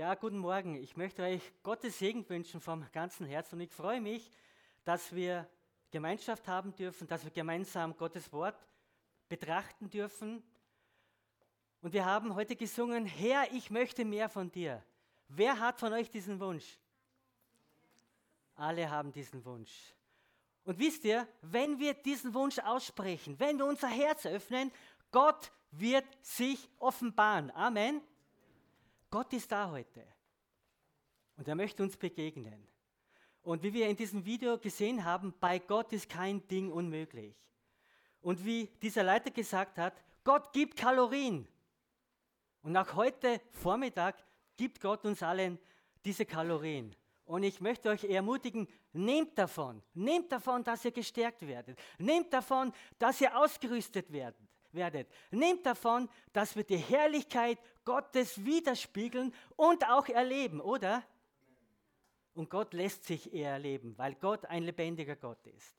Ja, guten Morgen. Ich möchte euch Gottes Segen wünschen vom ganzen Herzen und ich freue mich, dass wir Gemeinschaft haben dürfen, dass wir gemeinsam Gottes Wort betrachten dürfen. Und wir haben heute gesungen, Herr, ich möchte mehr von dir. Wer hat von euch diesen Wunsch? Alle haben diesen Wunsch. Und wisst ihr, wenn wir diesen Wunsch aussprechen, wenn wir unser Herz öffnen, Gott wird sich offenbaren. Amen. Gott ist da heute und er möchte uns begegnen. Und wie wir in diesem Video gesehen haben, bei Gott ist kein Ding unmöglich. Und wie dieser Leiter gesagt hat, Gott gibt Kalorien. Und auch heute Vormittag gibt Gott uns allen diese Kalorien. Und ich möchte euch ermutigen, nehmt davon, nehmt davon, dass ihr gestärkt werdet. Nehmt davon, dass ihr ausgerüstet werdet werdet. Nehmt davon, dass wir die Herrlichkeit Gottes widerspiegeln und auch erleben, oder? Und Gott lässt sich eher erleben, weil Gott ein lebendiger Gott ist.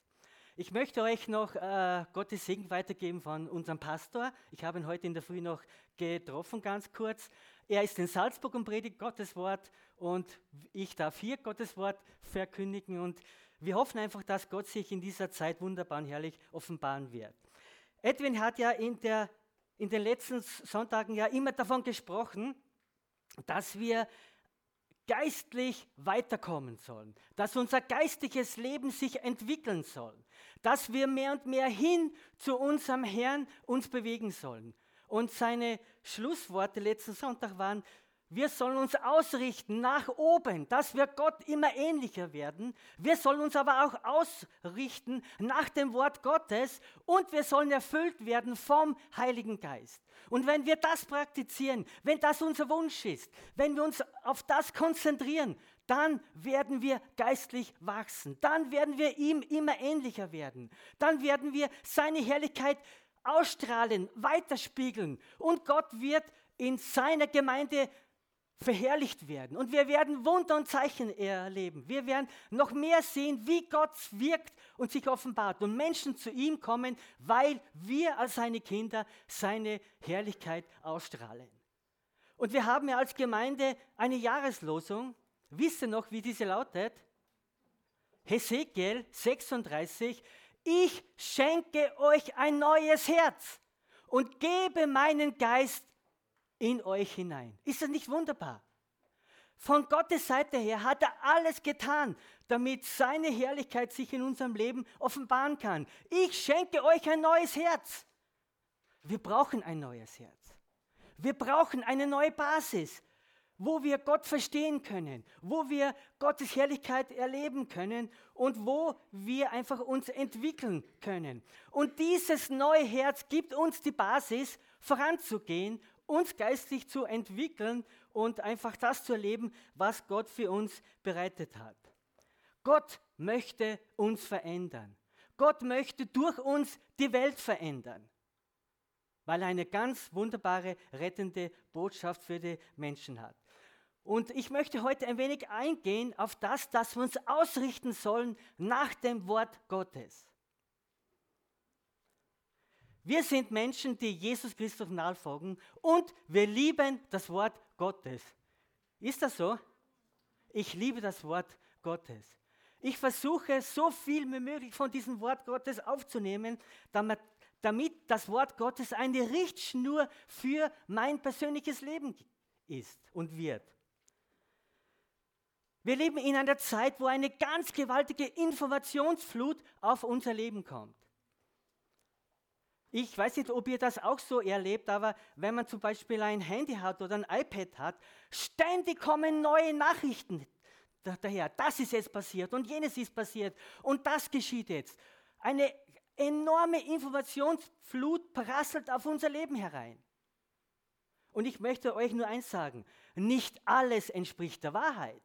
Ich möchte euch noch äh, Gottes Segen weitergeben von unserem Pastor. Ich habe ihn heute in der Früh noch getroffen, ganz kurz. Er ist in Salzburg und predigt Gottes Wort und ich darf hier Gottes Wort verkündigen und wir hoffen einfach, dass Gott sich in dieser Zeit wunderbar und herrlich offenbaren wird. Edwin hat ja in, der, in den letzten Sonntagen ja immer davon gesprochen, dass wir geistlich weiterkommen sollen, dass unser geistliches Leben sich entwickeln soll, dass wir mehr und mehr hin zu unserem Herrn uns bewegen sollen. Und seine Schlussworte letzten Sonntag waren, wir sollen uns ausrichten nach oben, dass wir Gott immer ähnlicher werden. Wir sollen uns aber auch ausrichten nach dem Wort Gottes und wir sollen erfüllt werden vom Heiligen Geist. Und wenn wir das praktizieren, wenn das unser Wunsch ist, wenn wir uns auf das konzentrieren, dann werden wir geistlich wachsen. Dann werden wir ihm immer ähnlicher werden. Dann werden wir seine Herrlichkeit ausstrahlen, weiterspiegeln. Und Gott wird in seiner Gemeinde verherrlicht werden. Und wir werden Wunder und Zeichen erleben. Wir werden noch mehr sehen, wie Gott wirkt und sich offenbart. Und Menschen zu ihm kommen, weil wir als seine Kinder seine Herrlichkeit ausstrahlen. Und wir haben ja als Gemeinde eine Jahreslosung. Wisst ihr noch, wie diese lautet? Hesekiel 36. Ich schenke euch ein neues Herz und gebe meinen Geist in euch hinein. Ist das nicht wunderbar? Von Gottes Seite her hat er alles getan, damit seine Herrlichkeit sich in unserem Leben offenbaren kann. Ich schenke euch ein neues Herz. Wir brauchen ein neues Herz. Wir brauchen eine neue Basis, wo wir Gott verstehen können, wo wir Gottes Herrlichkeit erleben können und wo wir einfach uns entwickeln können. Und dieses neue Herz gibt uns die Basis, voranzugehen uns geistlich zu entwickeln und einfach das zu erleben, was Gott für uns bereitet hat. Gott möchte uns verändern. Gott möchte durch uns die Welt verändern, weil er eine ganz wunderbare, rettende Botschaft für die Menschen hat. Und ich möchte heute ein wenig eingehen auf das, dass wir uns ausrichten sollen nach dem Wort Gottes. Wir sind Menschen, die Jesus Christus nachfolgen und wir lieben das Wort Gottes. Ist das so? Ich liebe das Wort Gottes. Ich versuche so viel wie möglich von diesem Wort Gottes aufzunehmen, damit, damit das Wort Gottes eine Richtschnur für mein persönliches Leben ist und wird. Wir leben in einer Zeit, wo eine ganz gewaltige Informationsflut auf unser Leben kommt. Ich weiß nicht, ob ihr das auch so erlebt, aber wenn man zum Beispiel ein Handy hat oder ein iPad hat, ständig kommen neue Nachrichten daher. Das ist jetzt passiert und jenes ist passiert und das geschieht jetzt. Eine enorme Informationsflut prasselt auf unser Leben herein. Und ich möchte euch nur eins sagen, nicht alles entspricht der Wahrheit.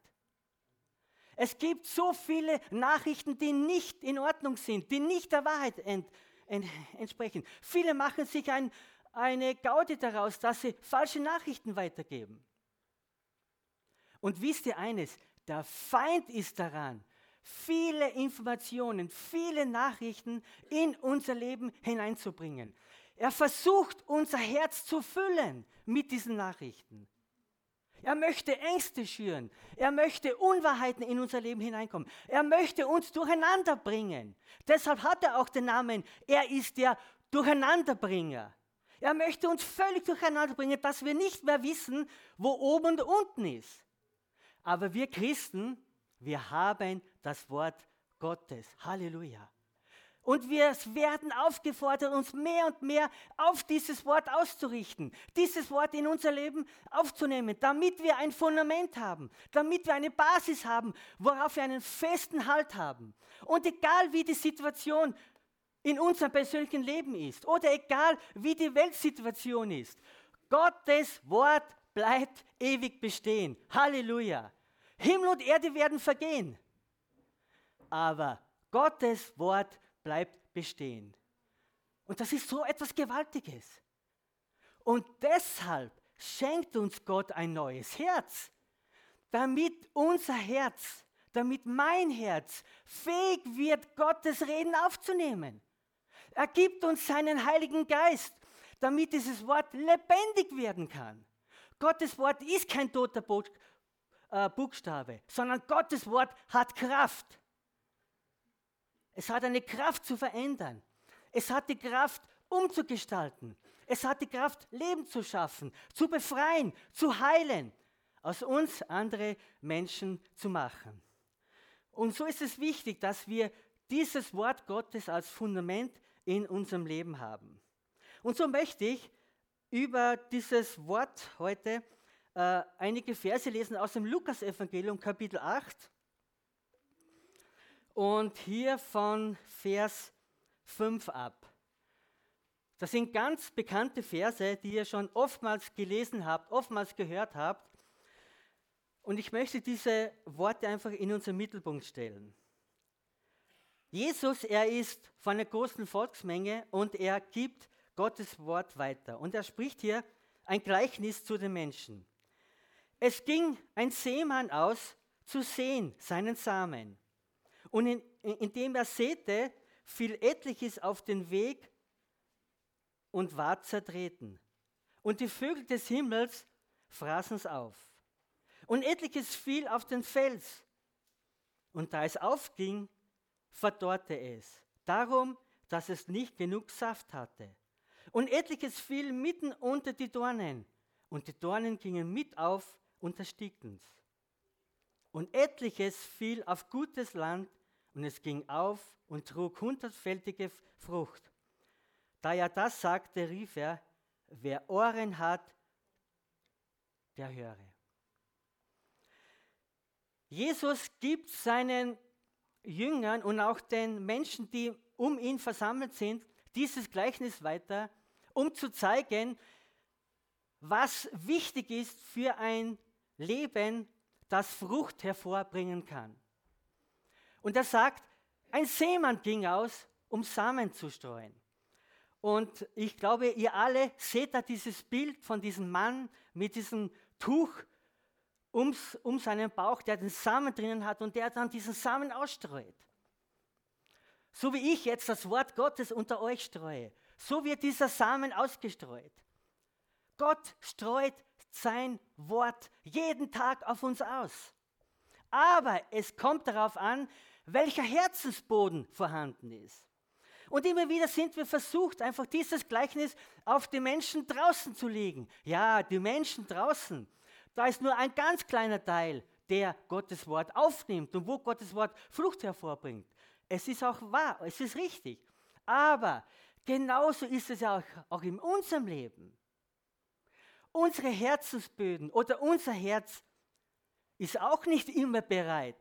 Es gibt so viele Nachrichten, die nicht in Ordnung sind, die nicht der Wahrheit entsprechen entsprechen. Viele machen sich ein, eine Gaudi daraus, dass sie falsche Nachrichten weitergeben. Und wisst ihr eines, der Feind ist daran, viele Informationen, viele Nachrichten in unser Leben hineinzubringen. Er versucht, unser Herz zu füllen mit diesen Nachrichten. Er möchte Ängste schüren. Er möchte Unwahrheiten in unser Leben hineinkommen. Er möchte uns durcheinander bringen. Deshalb hat er auch den Namen, er ist der Durcheinanderbringer. Er möchte uns völlig durcheinander bringen, dass wir nicht mehr wissen, wo oben und unten ist. Aber wir Christen, wir haben das Wort Gottes. Halleluja. Und wir werden aufgefordert, uns mehr und mehr auf dieses Wort auszurichten, dieses Wort in unser Leben aufzunehmen, damit wir ein Fundament haben, damit wir eine Basis haben, worauf wir einen festen Halt haben. Und egal wie die Situation in unserem persönlichen Leben ist oder egal wie die Weltsituation ist, Gottes Wort bleibt ewig bestehen. Halleluja. Himmel und Erde werden vergehen, aber Gottes Wort bleibt bestehen. Und das ist so etwas Gewaltiges. Und deshalb schenkt uns Gott ein neues Herz, damit unser Herz, damit mein Herz fähig wird, Gottes Reden aufzunehmen. Er gibt uns seinen Heiligen Geist, damit dieses Wort lebendig werden kann. Gottes Wort ist kein toter äh, Buchstabe, sondern Gottes Wort hat Kraft. Es hat eine Kraft zu verändern. Es hat die Kraft umzugestalten. Es hat die Kraft, Leben zu schaffen, zu befreien, zu heilen, aus uns andere Menschen zu machen. Und so ist es wichtig, dass wir dieses Wort Gottes als Fundament in unserem Leben haben. Und so möchte ich über dieses Wort heute äh, einige Verse lesen aus dem Lukas-Evangelium, Kapitel 8. Und hier von Vers 5 ab. Das sind ganz bekannte Verse, die ihr schon oftmals gelesen habt, oftmals gehört habt. Und ich möchte diese Worte einfach in unseren Mittelpunkt stellen. Jesus, er ist von einer großen Volksmenge und er gibt Gottes Wort weiter. Und er spricht hier ein Gleichnis zu den Menschen. Es ging ein Seemann aus, zu sehen seinen Samen. Und in, indem er säte, fiel etliches auf den Weg und war zertreten. Und die Vögel des Himmels fraßen es auf. Und etliches fiel auf den Fels. Und da es aufging, verdorrte es. Darum, dass es nicht genug Saft hatte. Und etliches fiel mitten unter die Dornen. Und die Dornen gingen mit auf und erstickten es. Und etliches fiel auf gutes Land und es ging auf und trug hundertfältige Frucht. Da er das sagte, rief er, wer Ohren hat, der höre. Jesus gibt seinen Jüngern und auch den Menschen, die um ihn versammelt sind, dieses Gleichnis weiter, um zu zeigen, was wichtig ist für ein Leben, das Frucht hervorbringen kann. Und er sagt, ein Seemann ging aus, um Samen zu streuen. Und ich glaube, ihr alle seht da dieses Bild von diesem Mann mit diesem Tuch ums, um seinen Bauch, der den Samen drinnen hat und der dann diesen Samen ausstreut. So wie ich jetzt das Wort Gottes unter euch streue, so wird dieser Samen ausgestreut. Gott streut sein Wort jeden Tag auf uns aus. Aber es kommt darauf an, welcher Herzensboden vorhanden ist. Und immer wieder sind wir versucht, einfach dieses Gleichnis auf die Menschen draußen zu legen. Ja, die Menschen draußen, da ist nur ein ganz kleiner Teil, der Gottes Wort aufnimmt und wo Gottes Wort Frucht hervorbringt. Es ist auch wahr, es ist richtig. Aber genauso ist es auch, auch in unserem Leben. Unsere Herzensböden oder unser Herz ist auch nicht immer bereit,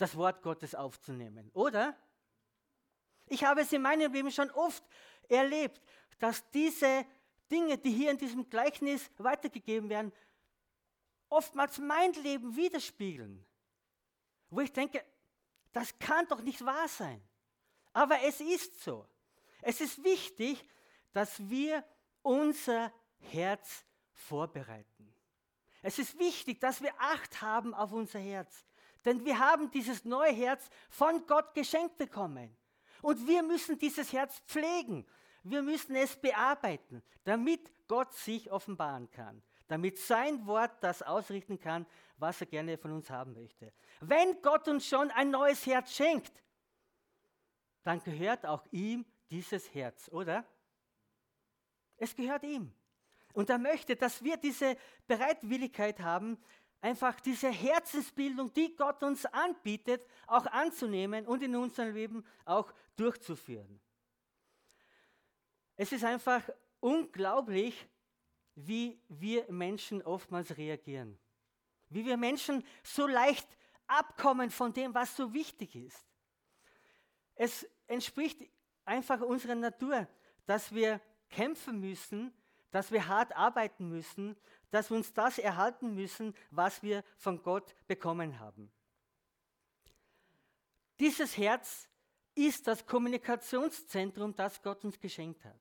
das Wort Gottes aufzunehmen, oder? Ich habe es in meinem Leben schon oft erlebt, dass diese Dinge, die hier in diesem Gleichnis weitergegeben werden, oftmals mein Leben widerspiegeln. Wo ich denke, das kann doch nicht wahr sein. Aber es ist so. Es ist wichtig, dass wir unser Herz vorbereiten. Es ist wichtig, dass wir Acht haben auf unser Herz. Denn wir haben dieses neue Herz von Gott geschenkt bekommen. Und wir müssen dieses Herz pflegen. Wir müssen es bearbeiten, damit Gott sich offenbaren kann. damit sein Wort das ausrichten kann, was er gerne von uns haben möchte. Wenn Gott uns schon ein neues Herz schenkt, dann gehört auch ihm dieses Herz, oder? Es gehört ihm. Und er möchte, dass wir diese Bereitwilligkeit haben, einfach diese Herzensbildung, die Gott uns anbietet, auch anzunehmen und in unserem Leben auch durchzuführen. Es ist einfach unglaublich, wie wir Menschen oftmals reagieren. Wie wir Menschen so leicht abkommen von dem, was so wichtig ist. Es entspricht einfach unserer Natur, dass wir kämpfen müssen, dass wir hart arbeiten müssen, dass wir uns das erhalten müssen, was wir von Gott bekommen haben. Dieses Herz ist das Kommunikationszentrum, das Gott uns geschenkt hat.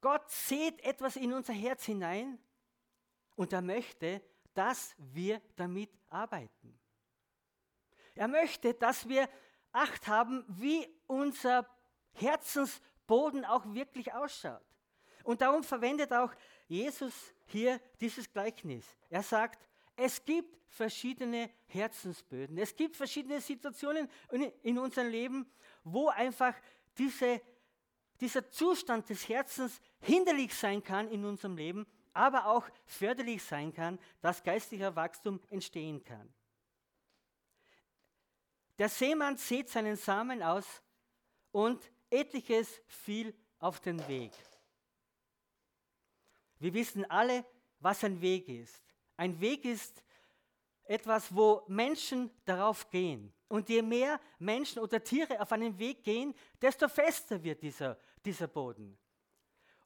Gott sieht etwas in unser Herz hinein und er möchte, dass wir damit arbeiten. Er möchte, dass wir Acht haben, wie unser Herzensboden auch wirklich ausschaut. Und darum verwendet auch Jesus hier dieses Gleichnis. Er sagt, es gibt verschiedene Herzensböden. Es gibt verschiedene Situationen in unserem Leben, wo einfach diese, dieser Zustand des Herzens hinderlich sein kann in unserem Leben, aber auch förderlich sein kann, dass geistlicher Wachstum entstehen kann. Der Seemann sät seinen Samen aus und etliches fiel auf den Weg. Wir wissen alle, was ein Weg ist. Ein Weg ist etwas, wo Menschen darauf gehen. Und je mehr Menschen oder Tiere auf einen Weg gehen, desto fester wird dieser, dieser Boden.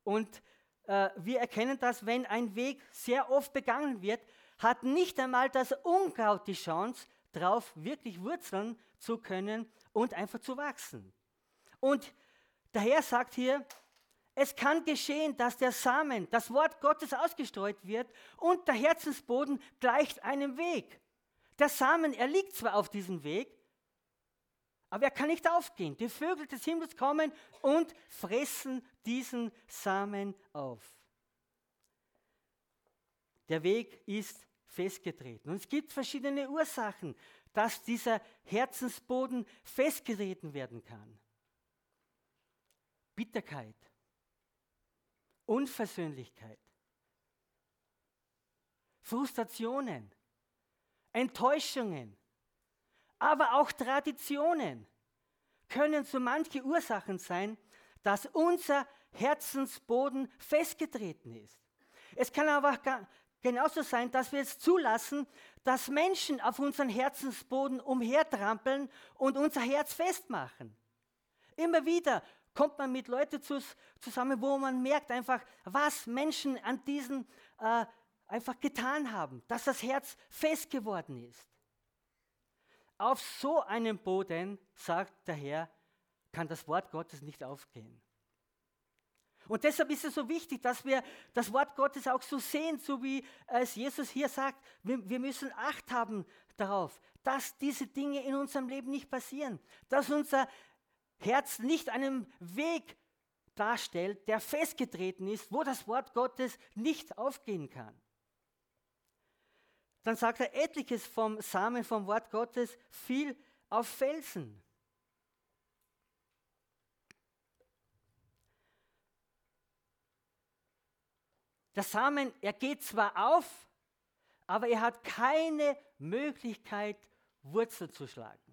Und äh, wir erkennen das, wenn ein Weg sehr oft begangen wird, hat nicht einmal das Unkraut die Chance, darauf wirklich wurzeln zu können und einfach zu wachsen. Und der Herr sagt hier, es kann geschehen, dass der Samen, das Wort Gottes ausgestreut wird und der Herzensboden gleicht einem Weg. Der Samen, er liegt zwar auf diesem Weg, aber er kann nicht aufgehen. Die Vögel des Himmels kommen und fressen diesen Samen auf. Der Weg ist festgetreten. Und es gibt verschiedene Ursachen, dass dieser Herzensboden festgetreten werden kann. Bitterkeit, Unversöhnlichkeit, Frustrationen, Enttäuschungen, aber auch Traditionen können so manche Ursachen sein, dass unser Herzensboden festgetreten ist. Es kann aber genauso sein, dass wir es zulassen, dass Menschen auf unseren Herzensboden umhertrampeln und unser Herz festmachen. Immer wieder kommt man mit Leuten zusammen, wo man merkt einfach, was Menschen an diesen äh, einfach getan haben, dass das Herz fest geworden ist. Auf so einem Boden, sagt der Herr, kann das Wort Gottes nicht aufgehen. Und deshalb ist es so wichtig, dass wir das Wort Gottes auch so sehen, so wie es Jesus hier sagt. Wir, wir müssen Acht haben darauf, dass diese Dinge in unserem Leben nicht passieren, dass unser Herz nicht einen Weg darstellt, der festgetreten ist, wo das Wort Gottes nicht aufgehen kann. Dann sagt er, etliches vom Samen vom Wort Gottes fiel auf Felsen. Der Samen, er geht zwar auf, aber er hat keine Möglichkeit, Wurzel zu schlagen.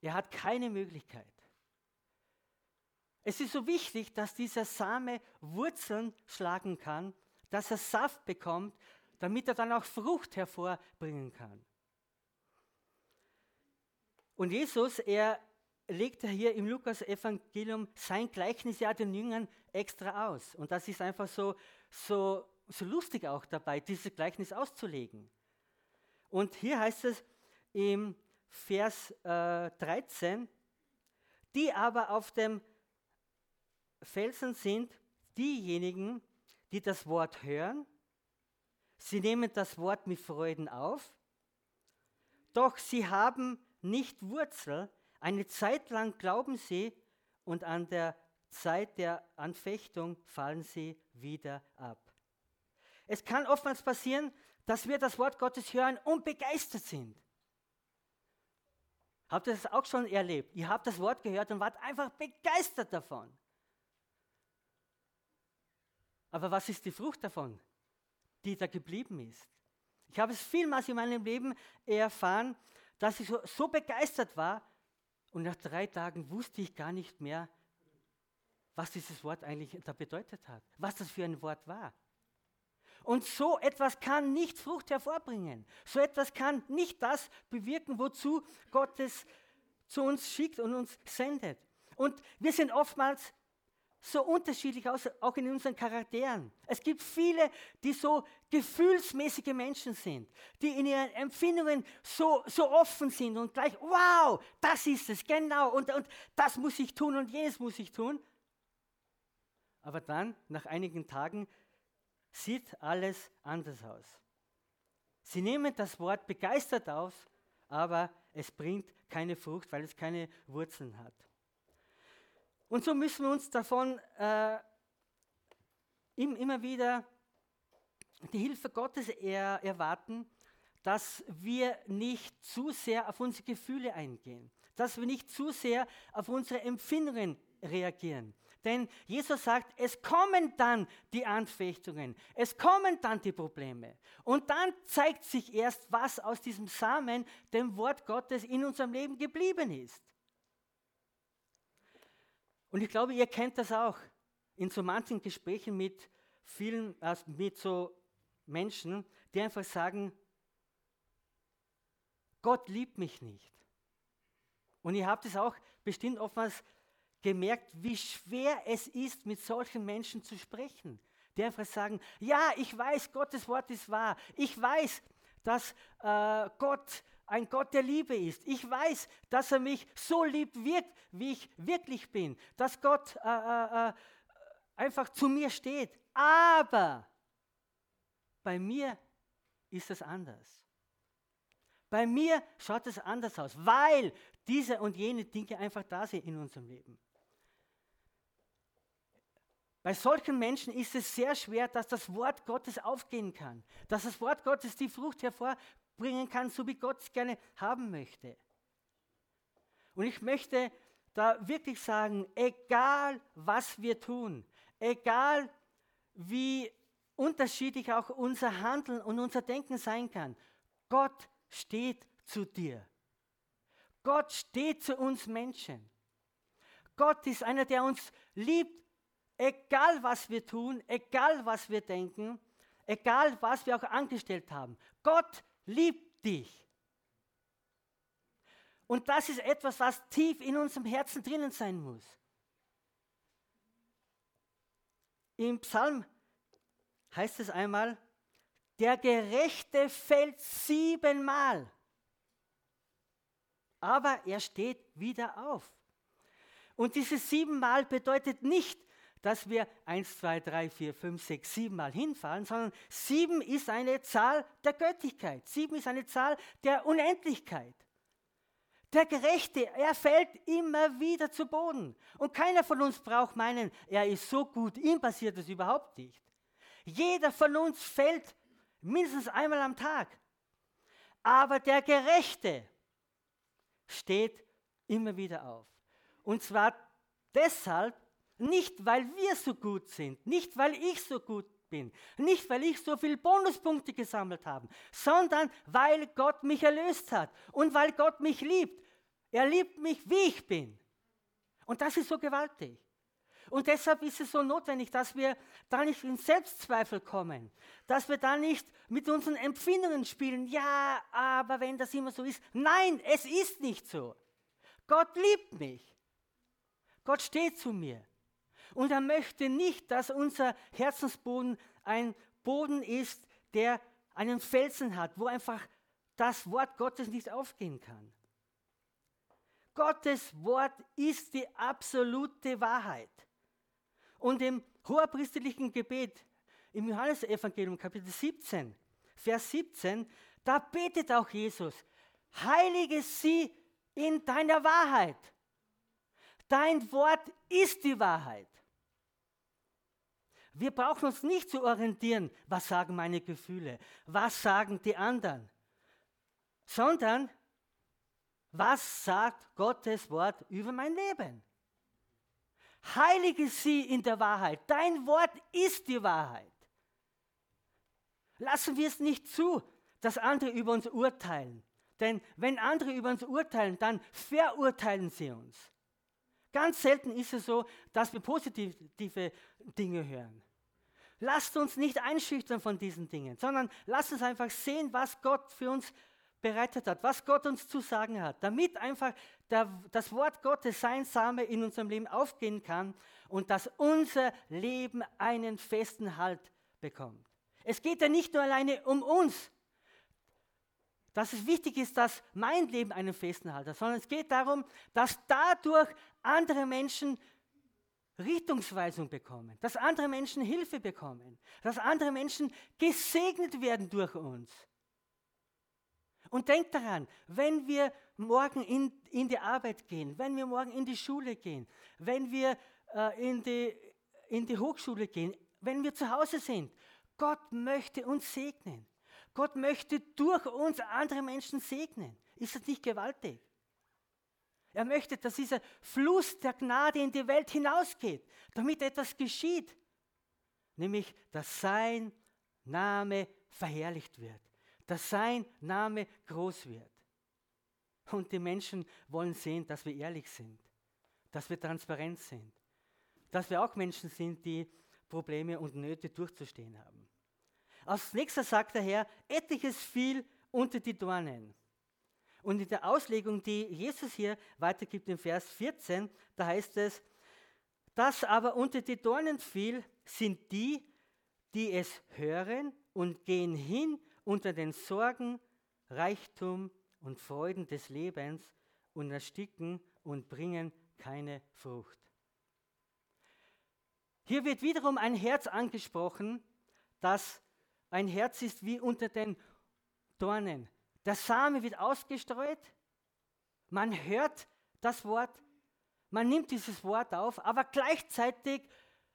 Er hat keine Möglichkeit. Es ist so wichtig, dass dieser Same Wurzeln schlagen kann, dass er Saft bekommt, damit er dann auch Frucht hervorbringen kann. Und Jesus, er legt er hier im Lukas-Evangelium sein Gleichnis ja den Jüngern extra aus. Und das ist einfach so, so, so lustig auch dabei, dieses Gleichnis auszulegen. Und hier heißt es im Vers äh, 13, die aber auf dem Felsen sind diejenigen, die das Wort hören. Sie nehmen das Wort mit Freuden auf, doch sie haben nicht Wurzel, eine Zeit lang glauben sie und an der Zeit der Anfechtung fallen sie wieder ab. Es kann oftmals passieren, dass wir das Wort Gottes hören und begeistert sind. Habt ihr das auch schon erlebt? Ihr habt das Wort gehört und wart einfach begeistert davon. Aber was ist die Frucht davon, die da geblieben ist? Ich habe es vielmals in meinem Leben erfahren, dass ich so, so begeistert war und nach drei Tagen wusste ich gar nicht mehr, was dieses Wort eigentlich da bedeutet hat, was das für ein Wort war. Und so etwas kann nicht Frucht hervorbringen. So etwas kann nicht das bewirken, wozu Gott es zu uns schickt und uns sendet. Und wir sind oftmals so unterschiedlich auch in unseren Charakteren. Es gibt viele, die so gefühlsmäßige Menschen sind, die in ihren Empfindungen so, so offen sind und gleich, wow, das ist es, genau, und, und das muss ich tun und jenes muss ich tun. Aber dann, nach einigen Tagen, sieht alles anders aus. Sie nehmen das Wort begeistert auf, aber es bringt keine Frucht, weil es keine Wurzeln hat. Und so müssen wir uns davon äh, immer wieder die Hilfe Gottes er, erwarten, dass wir nicht zu sehr auf unsere Gefühle eingehen, dass wir nicht zu sehr auf unsere Empfindungen reagieren. Denn Jesus sagt, es kommen dann die Anfechtungen, es kommen dann die Probleme. Und dann zeigt sich erst, was aus diesem Samen, dem Wort Gottes, in unserem Leben geblieben ist. Und ich glaube, ihr kennt das auch in so manchen Gesprächen mit vielen, also mit so Menschen, die einfach sagen, Gott liebt mich nicht. Und ihr habt es auch bestimmt oftmals gemerkt, wie schwer es ist, mit solchen Menschen zu sprechen. Die einfach sagen, ja, ich weiß, Gottes Wort ist wahr. Ich weiß, dass äh, Gott ein Gott der Liebe ist. Ich weiß, dass er mich so liebt wirkt, wie ich wirklich bin. Dass Gott äh, äh, äh, einfach zu mir steht. Aber bei mir ist es anders. Bei mir schaut es anders aus, weil diese und jene Dinge einfach da sind in unserem Leben. Bei solchen Menschen ist es sehr schwer, dass das Wort Gottes aufgehen kann, dass das Wort Gottes die Frucht hervor, bringen kann, so wie Gott es gerne haben möchte. Und ich möchte da wirklich sagen, egal was wir tun, egal wie unterschiedlich auch unser Handeln und unser Denken sein kann, Gott steht zu dir. Gott steht zu uns Menschen. Gott ist einer, der uns liebt, egal was wir tun, egal was wir denken, egal was wir auch angestellt haben. Gott liebt dich. Und das ist etwas, was tief in unserem Herzen drinnen sein muss. Im Psalm heißt es einmal, der Gerechte fällt siebenmal, aber er steht wieder auf. Und dieses siebenmal bedeutet nicht, dass wir 1, 2, 3, 4, 5, 6, 7 Mal hinfallen, sondern 7 ist eine Zahl der Göttlichkeit. 7 ist eine Zahl der Unendlichkeit. Der Gerechte, er fällt immer wieder zu Boden. Und keiner von uns braucht meinen, er ist so gut, ihm passiert das überhaupt nicht. Jeder von uns fällt mindestens einmal am Tag. Aber der Gerechte steht immer wieder auf. Und zwar deshalb, nicht, weil wir so gut sind, nicht, weil ich so gut bin, nicht, weil ich so viele Bonuspunkte gesammelt habe, sondern weil Gott mich erlöst hat und weil Gott mich liebt. Er liebt mich, wie ich bin. Und das ist so gewaltig. Und deshalb ist es so notwendig, dass wir da nicht in Selbstzweifel kommen, dass wir da nicht mit unseren Empfindungen spielen. Ja, aber wenn das immer so ist. Nein, es ist nicht so. Gott liebt mich. Gott steht zu mir. Und er möchte nicht, dass unser Herzensboden ein Boden ist, der einen Felsen hat, wo einfach das Wort Gottes nicht aufgehen kann. Gottes Wort ist die absolute Wahrheit. Und im hoherpriesterlichen Gebet im Johannesevangelium Kapitel 17, Vers 17, da betet auch Jesus, heilige sie in deiner Wahrheit. Dein Wort ist die Wahrheit. Wir brauchen uns nicht zu orientieren, was sagen meine Gefühle, was sagen die anderen, sondern was sagt Gottes Wort über mein Leben. Heilige sie in der Wahrheit. Dein Wort ist die Wahrheit. Lassen wir es nicht zu, dass andere über uns urteilen. Denn wenn andere über uns urteilen, dann verurteilen sie uns. Ganz selten ist es so, dass wir positive Dinge hören. Lasst uns nicht einschüchtern von diesen Dingen, sondern lasst uns einfach sehen, was Gott für uns bereitet hat, was Gott uns zu sagen hat, damit einfach der, das Wort Gottes, sein Same in unserem Leben aufgehen kann und dass unser Leben einen festen Halt bekommt. Es geht ja nicht nur alleine um uns, dass es wichtig ist, dass mein Leben einen festen Halt hat, sondern es geht darum, dass dadurch andere Menschen Richtungsweisung bekommen, dass andere Menschen Hilfe bekommen, dass andere Menschen gesegnet werden durch uns. Und denkt daran, wenn wir morgen in, in die Arbeit gehen, wenn wir morgen in die Schule gehen, wenn wir äh, in, die, in die Hochschule gehen, wenn wir zu Hause sind, Gott möchte uns segnen. Gott möchte durch uns andere Menschen segnen. Ist das nicht gewaltig? Er möchte, dass dieser Fluss der Gnade in die Welt hinausgeht, damit etwas geschieht. Nämlich, dass sein Name verherrlicht wird, dass sein Name groß wird. Und die Menschen wollen sehen, dass wir ehrlich sind, dass wir transparent sind, dass wir auch Menschen sind, die Probleme und Nöte durchzustehen haben. Als nächster sagt der Herr, etliches fiel unter die Dornen. Und in der Auslegung, die Jesus hier weitergibt im Vers 14, da heißt es, das aber unter die Dornen fiel, sind die, die es hören und gehen hin unter den Sorgen, Reichtum und Freuden des Lebens und ersticken und bringen keine Frucht. Hier wird wiederum ein Herz angesprochen, das ein Herz ist wie unter den Dornen. Der Same wird ausgestreut, man hört das Wort, man nimmt dieses Wort auf, aber gleichzeitig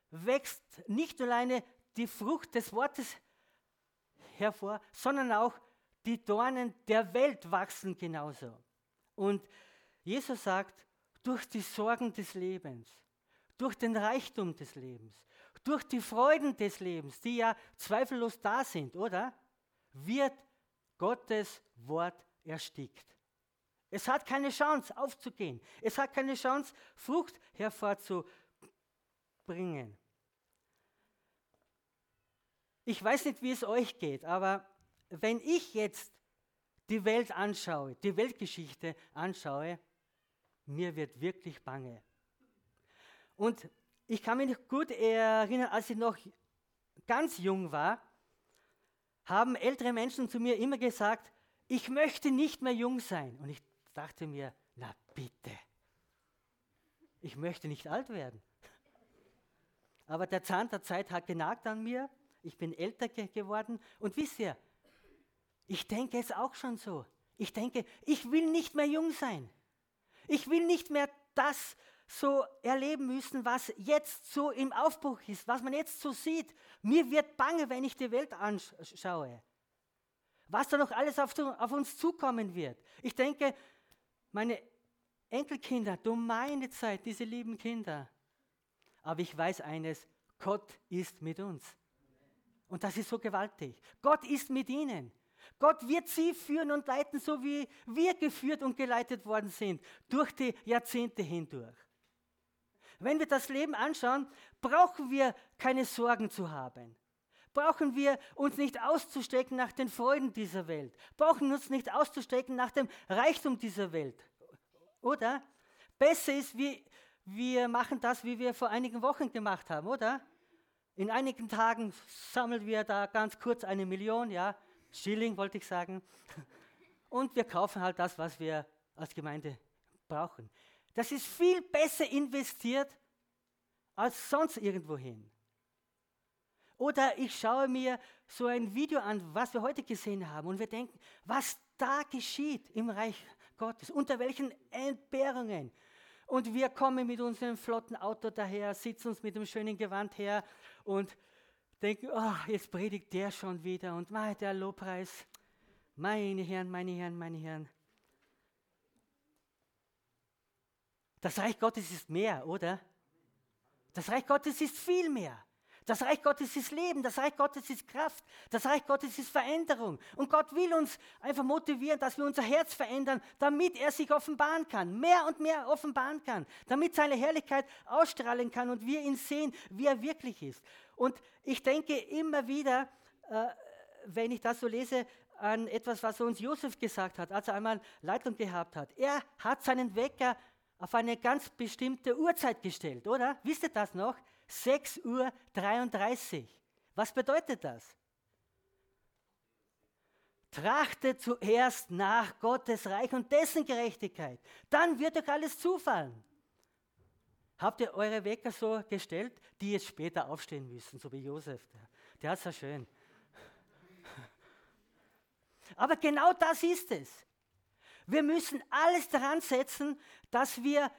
wächst nicht alleine die Frucht des Wortes hervor, sondern auch die Dornen der Welt wachsen genauso. Und Jesus sagt, durch die Sorgen des Lebens, durch den Reichtum des Lebens, durch die Freuden des Lebens, die ja zweifellos da sind, oder? Wird Gottes Wort erstickt. Es hat keine Chance aufzugehen. Es hat keine Chance, Frucht hervorzubringen. Ich weiß nicht, wie es euch geht, aber wenn ich jetzt die Welt anschaue, die Weltgeschichte anschaue, mir wird wirklich bange. Und ich kann mich gut erinnern, als ich noch ganz jung war, haben ältere Menschen zu mir immer gesagt, ich möchte nicht mehr jung sein. Und ich dachte mir, na bitte, ich möchte nicht alt werden. Aber der Zahn der Zeit hat genagt an mir, ich bin älter ge geworden und wisst ihr, ich denke es auch schon so. Ich denke, ich will nicht mehr jung sein. Ich will nicht mehr das so erleben müssen, was jetzt so im Aufbruch ist, was man jetzt so sieht. Mir wird bange, wenn ich die Welt anschaue. Was da noch alles auf, uns zukommen wird. Ich denke, meine Enkelkinder, du meine Zeit, diese lieben Kinder. Aber ich weiß eines, Gott ist mit uns. Und das ist so gewaltig. Gott ist mit ihnen. Gott wird sie führen und leiten, so wie wir geführt und geleitet worden sind, durch die Jahrzehnte hindurch. Wenn wir das Leben anschauen, brauchen wir keine Sorgen zu haben. Brauchen wir uns nicht auszustrecken nach den Freuden dieser Welt. Brauchen uns nicht auszustrecken nach dem Reichtum dieser Welt. Oder? Besser ist, wie, wir machen das, wie wir vor einigen Wochen gemacht haben, oder? In einigen Tagen sammeln wir da ganz kurz eine Million, ja, Schilling wollte ich sagen. Und wir kaufen halt das, was wir als Gemeinde brauchen. Das ist viel besser investiert als sonst irgendwo hin. Oder ich schaue mir so ein Video an, was wir heute gesehen haben, und wir denken, was da geschieht im Reich Gottes, unter welchen Entbehrungen, Und wir kommen mit unserem flotten Auto daher, sitzen uns mit dem schönen Gewand her und denken, oh, jetzt predigt der schon wieder und mein, der Lobpreis. Meine Herren, meine Herren, meine Herren. Das Reich Gottes ist mehr, oder? Das Reich Gottes ist viel mehr. Das Reich Gottes ist Leben, das Reich Gottes ist Kraft, das Reich Gottes ist Veränderung. Und Gott will uns einfach motivieren, dass wir unser Herz verändern, damit er sich offenbaren kann, mehr und mehr offenbaren kann, damit seine Herrlichkeit ausstrahlen kann und wir ihn sehen, wie er wirklich ist. Und ich denke immer wieder, äh, wenn ich das so lese, an etwas, was uns Josef gesagt hat, als er einmal Leitung gehabt hat. Er hat seinen Wecker auf eine ganz bestimmte Uhrzeit gestellt, oder? Wisst ihr das noch? 6 Uhr 33. Was bedeutet das? Trachtet zuerst nach Gottes Reich und dessen Gerechtigkeit. Dann wird euch alles zufallen. Habt ihr eure Wecker so gestellt, die jetzt später aufstehen müssen, so wie Josef? Der, der hat es ja schön. Aber genau das ist es. Wir müssen alles daran setzen, dass wir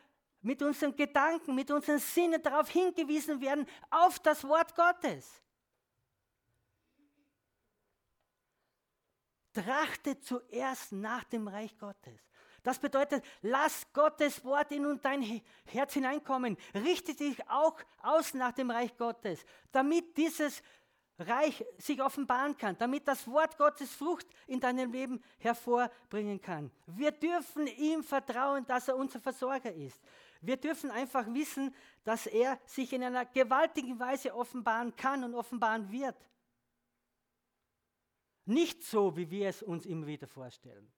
mit unseren Gedanken, mit unseren Sinnen darauf hingewiesen werden, auf das Wort Gottes. Trachte zuerst nach dem Reich Gottes. Das bedeutet, lass Gottes Wort in dein Herz hineinkommen. Richte dich auch aus nach dem Reich Gottes, damit dieses Reich sich offenbaren kann, damit das Wort Gottes Frucht in deinem Leben hervorbringen kann. Wir dürfen ihm vertrauen, dass er unser Versorger ist. Wir dürfen einfach wissen, dass er sich in einer gewaltigen Weise offenbaren kann und offenbaren wird. Nicht so, wie wir es uns immer wieder vorstellen.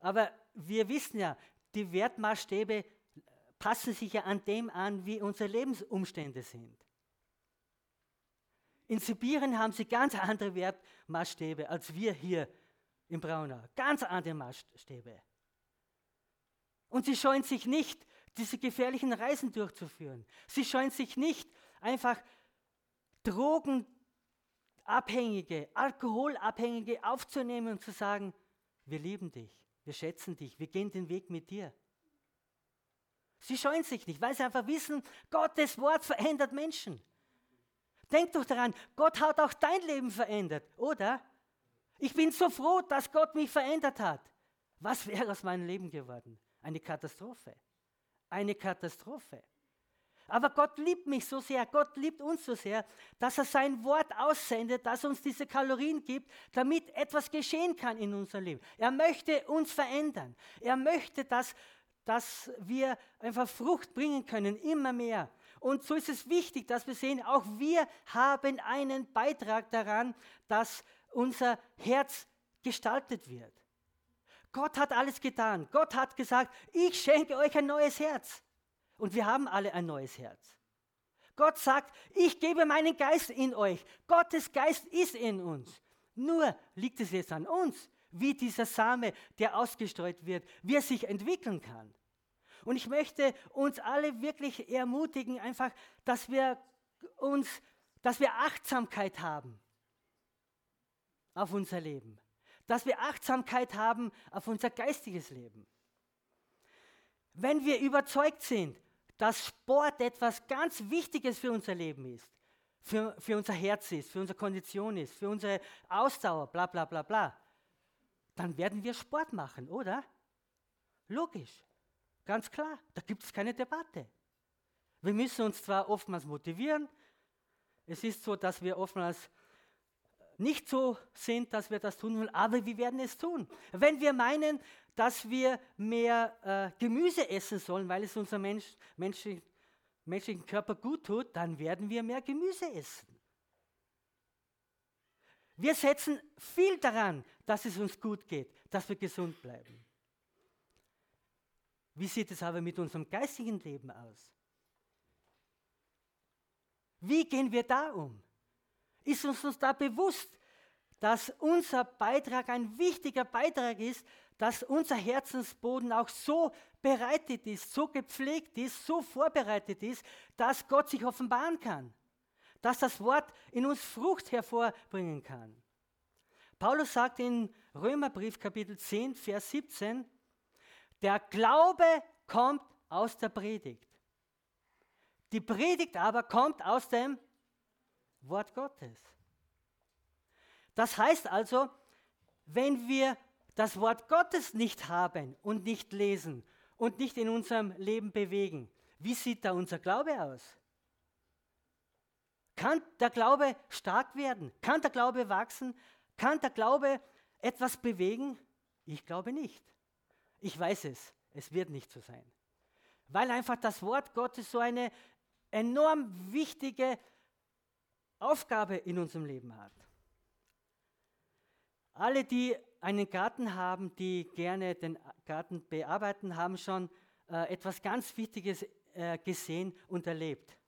Aber wir wissen ja, die Wertmaßstäbe passen sich ja an dem an, wie unsere Lebensumstände sind. In Sibirien haben sie ganz andere Wertmaßstäbe als wir hier in Braunau. Ganz andere Maßstäbe. Und sie scheuen sich nicht, diese gefährlichen Reisen durchzuführen. Sie scheuen sich nicht, einfach Drogenabhängige, Alkoholabhängige aufzunehmen und zu sagen, wir lieben dich, wir schätzen dich, wir gehen den Weg mit dir. Sie scheuen sich nicht, weil sie einfach wissen, Gottes Wort verändert Menschen. Denk doch daran, Gott hat auch dein Leben verändert, oder? Ich bin so froh, dass Gott mich verändert hat. Was wäre aus meinem Leben geworden? Eine Katastrophe. Eine Katastrophe. Aber Gott liebt mich so sehr, Gott liebt uns so sehr, dass er sein Wort aussendet, das uns diese Kalorien gibt, damit etwas geschehen kann in unserem Leben. Er möchte uns verändern. Er möchte, dass, dass wir einfach Frucht bringen können, immer mehr. Und so ist es wichtig, dass wir sehen, auch wir haben einen Beitrag daran, dass unser Herz gestaltet wird. Gott hat alles getan. Gott hat gesagt, ich schenke euch ein neues Herz. Und wir haben alle ein neues Herz. Gott sagt, ich gebe meinen Geist in euch. Gottes Geist ist in uns. Nur liegt es jetzt an uns, wie dieser Same, der ausgestreut wird, wie er sich entwickeln kann. Und ich möchte uns alle wirklich ermutigen, einfach, dass wir uns, dass wir Achtsamkeit haben auf unser Leben dass wir Achtsamkeit haben auf unser geistiges Leben. Wenn wir überzeugt sind, dass Sport etwas ganz Wichtiges für unser Leben ist, für, für unser Herz ist, für unsere Kondition ist, für unsere Ausdauer, bla bla bla bla, dann werden wir Sport machen, oder? Logisch, ganz klar, da gibt es keine Debatte. Wir müssen uns zwar oftmals motivieren, es ist so, dass wir oftmals nicht so sind, dass wir das tun wollen, aber wir werden es tun. Wenn wir meinen, dass wir mehr äh, Gemüse essen sollen, weil es unserem Mensch, menschlichen, menschlichen Körper gut tut, dann werden wir mehr Gemüse essen. Wir setzen viel daran, dass es uns gut geht, dass wir gesund bleiben. Wie sieht es aber mit unserem geistigen Leben aus? Wie gehen wir da um? Ist uns, uns da bewusst, dass unser Beitrag ein wichtiger Beitrag ist, dass unser Herzensboden auch so bereitet ist, so gepflegt ist, so vorbereitet ist, dass Gott sich offenbaren kann, dass das Wort in uns Frucht hervorbringen kann. Paulus sagt in Römerbrief Kapitel 10, Vers 17, Der Glaube kommt aus der Predigt. Die Predigt aber kommt aus dem Wort Gottes. Das heißt also, wenn wir das Wort Gottes nicht haben und nicht lesen und nicht in unserem Leben bewegen, wie sieht da unser Glaube aus? Kann der Glaube stark werden? Kann der Glaube wachsen? Kann der Glaube etwas bewegen? Ich glaube nicht. Ich weiß es, es wird nicht so sein. Weil einfach das Wort Gottes so eine enorm wichtige Aufgabe in unserem Leben hat. Alle, die einen Garten haben, die gerne den Garten bearbeiten, haben schon äh, etwas ganz Wichtiges äh, gesehen und erlebt.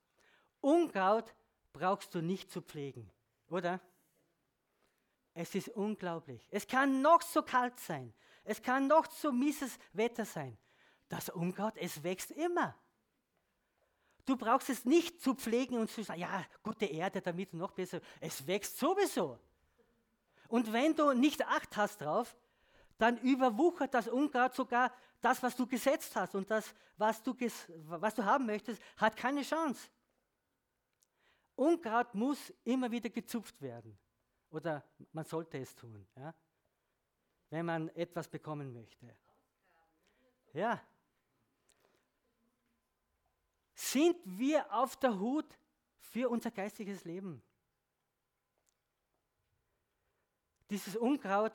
Unkraut brauchst du nicht zu pflegen, oder? Es ist unglaublich. Es kann noch so kalt sein. Es kann noch so mieses Wetter sein. Das Unkraut, es wächst immer. Du brauchst es nicht zu pflegen und zu sagen, ja, gute Erde, damit noch besser. Es wächst sowieso. Und wenn du nicht Acht hast drauf, dann überwuchert das Unkraut sogar das, was du gesetzt hast. Und das, was du, was du haben möchtest, hat keine Chance. Unkraut muss immer wieder gezupft werden. Oder man sollte es tun, ja? Wenn man etwas bekommen möchte. Ja. Sind wir auf der Hut für unser geistiges Leben? Dieses Unkraut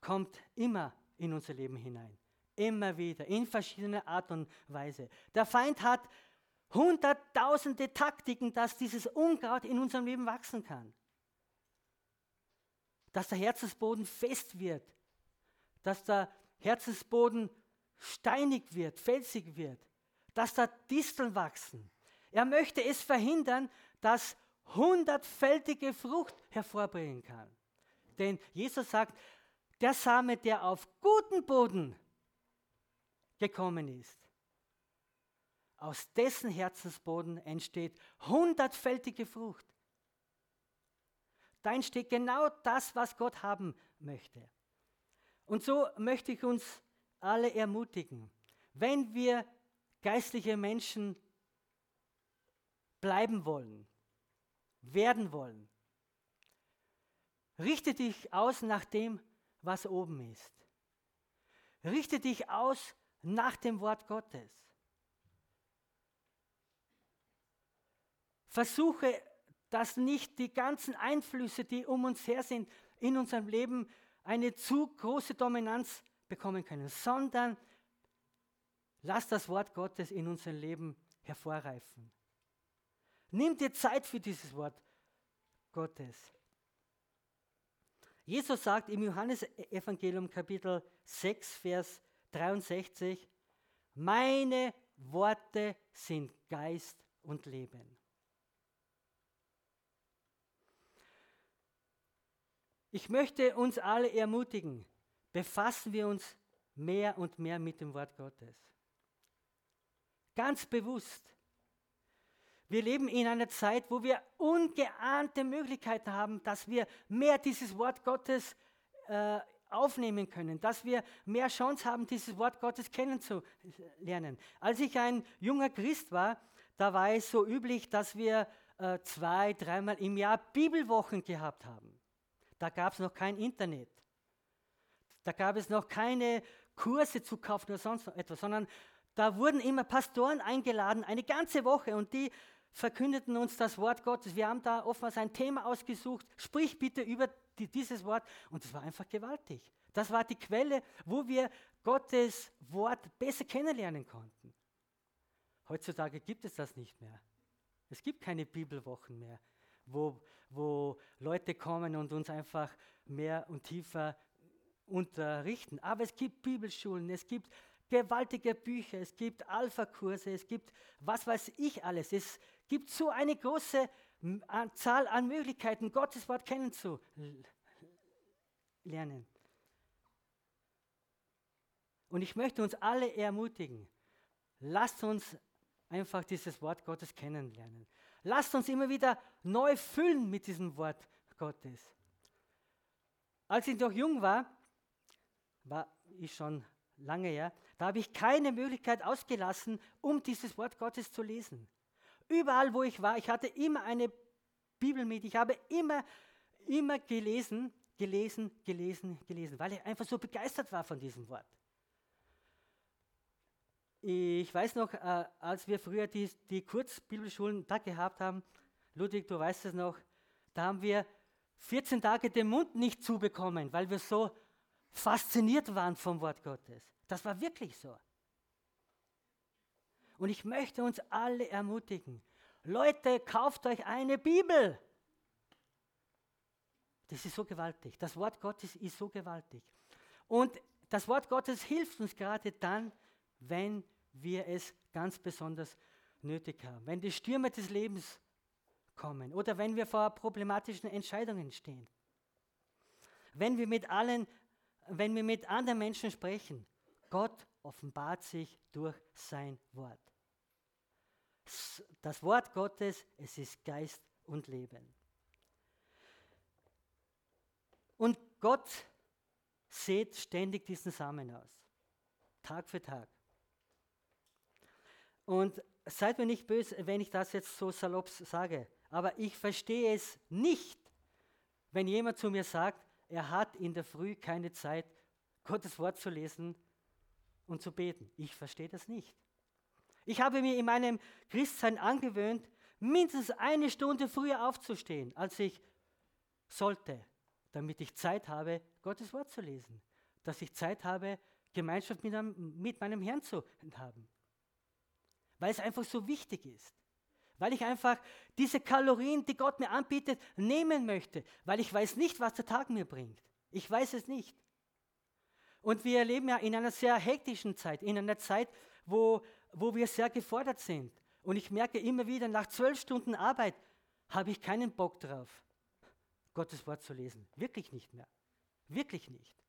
kommt immer in unser Leben hinein. Immer wieder, in verschiedener Art und Weise. Der Feind hat hunderttausende Taktiken, dass dieses Unkraut in unserem Leben wachsen kann. Dass der Herzensboden fest wird. Dass der Herzensboden steinig wird, felsig wird. Dass da Disteln wachsen. Er möchte es verhindern, dass hundertfältige Frucht hervorbringen kann. Denn Jesus sagt, der Same, der auf guten Boden gekommen ist, aus dessen Herzensboden entsteht hundertfältige Frucht. Da entsteht genau das, was Gott haben möchte. Und so möchte ich uns alle ermutigen, wenn wir geistliche Menschen bleiben wollen, werden wollen, richte dich aus nach dem, was oben ist. Richte dich aus nach dem Wort Gottes. Versuche, dass nicht die ganzen Einflüsse, die um uns her sind, in unserem Leben eine zu große Dominanz bekommen können, sondern lass das Wort Gottes in unserem Leben hervorreifen. Nimm dir Zeit für dieses Wort Gottes. Jesus sagt im Johannesevangelium Kapitel 6, Vers 63, meine Worte sind Geist und Leben. Ich möchte uns alle ermutigen, befassen wir uns mehr und mehr mit dem Wort Gottes. Ganz bewusst. Wir leben in einer Zeit, wo wir ungeahnte Möglichkeiten haben, dass wir mehr dieses Wort Gottes äh, aufnehmen können, dass wir mehr Chance haben, dieses Wort Gottes kennenzulernen. Als ich ein junger Christ war, da war es so üblich, dass wir äh, zwei, dreimal im Jahr Bibelwochen gehabt haben. Da gab es noch kein Internet. Da gab es noch keine Kurse zu kaufen oder sonst etwas, sondern da wurden immer Pastoren eingeladen, eine ganze Woche, und die verkündeten uns das Wort Gottes. Wir haben da oftmals ein Thema ausgesucht, sprich bitte über die, dieses Wort, und es war einfach gewaltig. Das war die Quelle, wo wir Gottes Wort besser kennenlernen konnten. Heutzutage gibt es das nicht mehr. Es gibt keine Bibelwochen mehr wo, wo Leute kommen und uns einfach mehr und tiefer unterrichten. Aber es gibt Bibelschulen, es gibt gewaltige Bücher, es gibt Alpha-Kurse, es gibt was weiß ich alles. Es gibt so eine große Zahl an Möglichkeiten, Gottes Wort kennenzulernen. Und ich möchte uns alle ermutigen, lasst uns einfach dieses Wort Gottes kennenlernen. Lasst uns immer wieder neu füllen mit diesem Wort Gottes. Als ich noch jung war, war ich schon lange her, da habe ich keine Möglichkeit ausgelassen, um dieses Wort Gottes zu lesen. Überall, wo ich war, ich hatte immer eine Bibel mit, ich habe immer, immer gelesen, gelesen, gelesen, gelesen, weil ich einfach so begeistert war von diesem Wort. Ich weiß noch, äh, als wir früher die, die Kurzbibelschulen da gehabt haben, Ludwig, du weißt es noch, da haben wir 14 Tage den Mund nicht zubekommen, weil wir so fasziniert waren vom Wort Gottes. Das war wirklich so. Und ich möchte uns alle ermutigen. Leute, kauft euch eine Bibel. Das ist so gewaltig. Das Wort Gottes ist so gewaltig. Und das Wort Gottes hilft uns gerade dann, wenn wir es ganz besonders nötig haben. Wenn die Stürme des Lebens kommen oder wenn wir vor problematischen Entscheidungen stehen. Wenn wir mit allen, wenn wir mit anderen Menschen sprechen, Gott offenbart sich durch sein Wort. Das Wort Gottes, es ist Geist und Leben. Und Gott sät ständig diesen Samen aus, Tag für Tag. Und seid mir nicht böse, wenn ich das jetzt so salopp sage, aber ich verstehe es nicht, wenn jemand zu mir sagt, er hat in der Früh keine Zeit, Gottes Wort zu lesen und zu beten. Ich verstehe das nicht. Ich habe mir in meinem Christsein angewöhnt, mindestens eine Stunde früher aufzustehen, als ich sollte, damit ich Zeit habe, Gottes Wort zu lesen, dass ich Zeit habe, Gemeinschaft mit, einem, mit meinem Herrn zu haben, weil es einfach so wichtig ist weil ich einfach diese Kalorien, die Gott mir anbietet, nehmen möchte, weil ich weiß nicht, was der Tag mir bringt. Ich weiß es nicht. Und wir leben ja in einer sehr hektischen Zeit, in einer Zeit, wo, wo wir sehr gefordert sind. Und ich merke immer wieder, nach zwölf Stunden Arbeit habe ich keinen Bock drauf, Gottes Wort zu lesen. Wirklich nicht mehr. Wirklich nicht.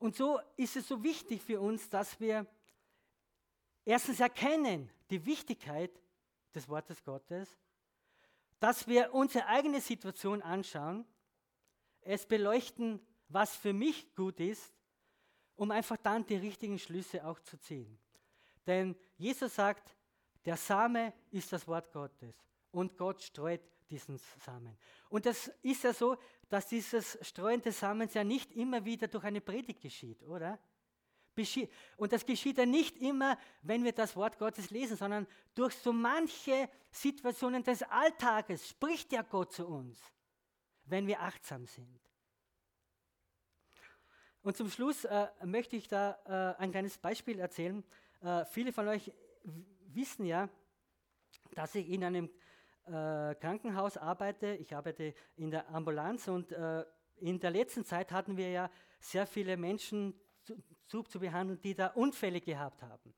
Und so ist es so wichtig für uns, dass wir erstens erkennen die Wichtigkeit des Wortes Gottes, dass wir unsere eigene Situation anschauen, es beleuchten, was für mich gut ist, um einfach dann die richtigen Schlüsse auch zu ziehen. Denn Jesus sagt, der Same ist das Wort Gottes und Gott streut diesen Samen. Und das ist ja so, dass dieses Streuen des Samens ja nicht immer wieder durch eine Predigt geschieht, oder? Und das geschieht ja nicht immer, wenn wir das Wort Gottes lesen, sondern durch so manche Situationen des Alltages spricht ja Gott zu uns, wenn wir achtsam sind. Und zum Schluss äh, möchte ich da äh, ein kleines Beispiel erzählen. Äh, viele von euch wissen ja, dass ich in einem äh, Krankenhaus arbeite, ich arbeite in der Ambulanz und äh, in der letzten Zeit hatten wir ja sehr viele Menschen zu, zu, zu, behandeln, die da Unfälle gehabt haben.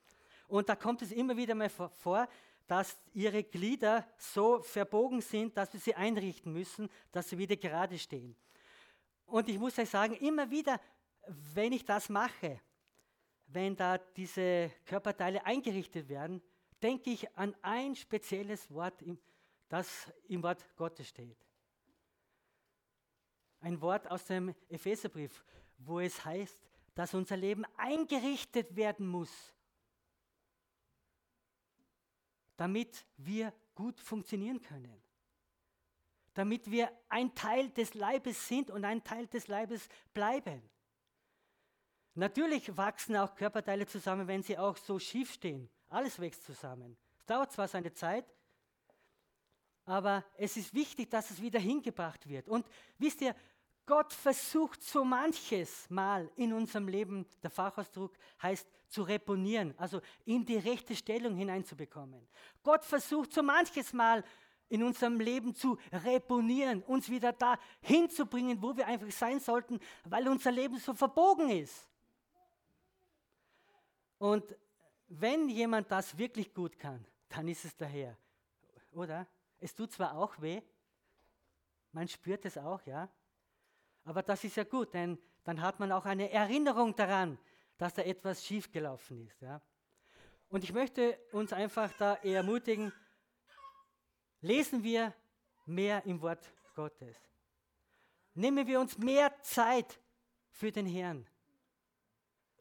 Und da kommt es immer wieder mal vor, dass ihre Glieder so verbogen sind, dass wir sie einrichten müssen, dass sie wieder gerade stehen. Und ich muss euch sagen, immer wieder, wenn ich das mache, wenn da diese Körperteile eingerichtet werden, denke ich an ein spezielles Wort im, das im Wort Gottes steht. Ein Wort aus dem Epheserbrief, wo es heißt, dass unser Leben eingerichtet werden muss, damit wir gut funktionieren können. Damit wir ein Teil des Leibes sind und ein Teil des Leibes bleiben. Natürlich wachsen auch Körperteile zusammen, wenn sie auch so schief stehen. Alles wächst zusammen. Es dauert zwar seine Zeit, aber es ist wichtig, dass es wieder hingebracht wird. Und wisst ihr, Gott versucht so manches Mal in unserem Leben, der Fachausdruck heißt zu reponieren, also in die rechte Stellung hineinzubekommen. Gott versucht so manches Mal in unserem Leben zu reponieren, uns wieder da hinzubringen, wo wir einfach sein sollten, weil unser Leben so verbogen ist. Und wenn jemand das wirklich gut kann, dann ist es der Herr, oder? Es tut zwar auch weh, man spürt es auch, ja, aber das ist ja gut, denn dann hat man auch eine Erinnerung daran, dass da etwas schiefgelaufen ist. Ja. Und ich möchte uns einfach da ermutigen, lesen wir mehr im Wort Gottes. nehmen wir uns mehr Zeit für den Herrn,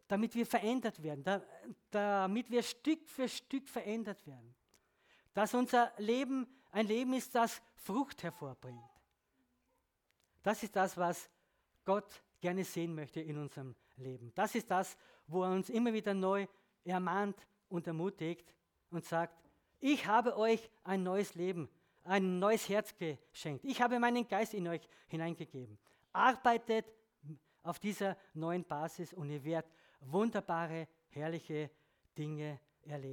damit wir verändert werden, da, damit wir Stück für Stück verändert werden. Dass unser Leben ein Leben ist, das Frucht hervorbringt. Das ist das, was Gott gerne sehen möchte in unserem Leben. Das ist das, wo er uns immer wieder neu ermahnt und ermutigt und sagt, ich habe euch ein neues Leben, ein neues Herz geschenkt. Ich habe meinen Geist in euch hineingegeben. Arbeitet auf dieser neuen Basis und ihr werdet wunderbare, herrliche Dinge erleben.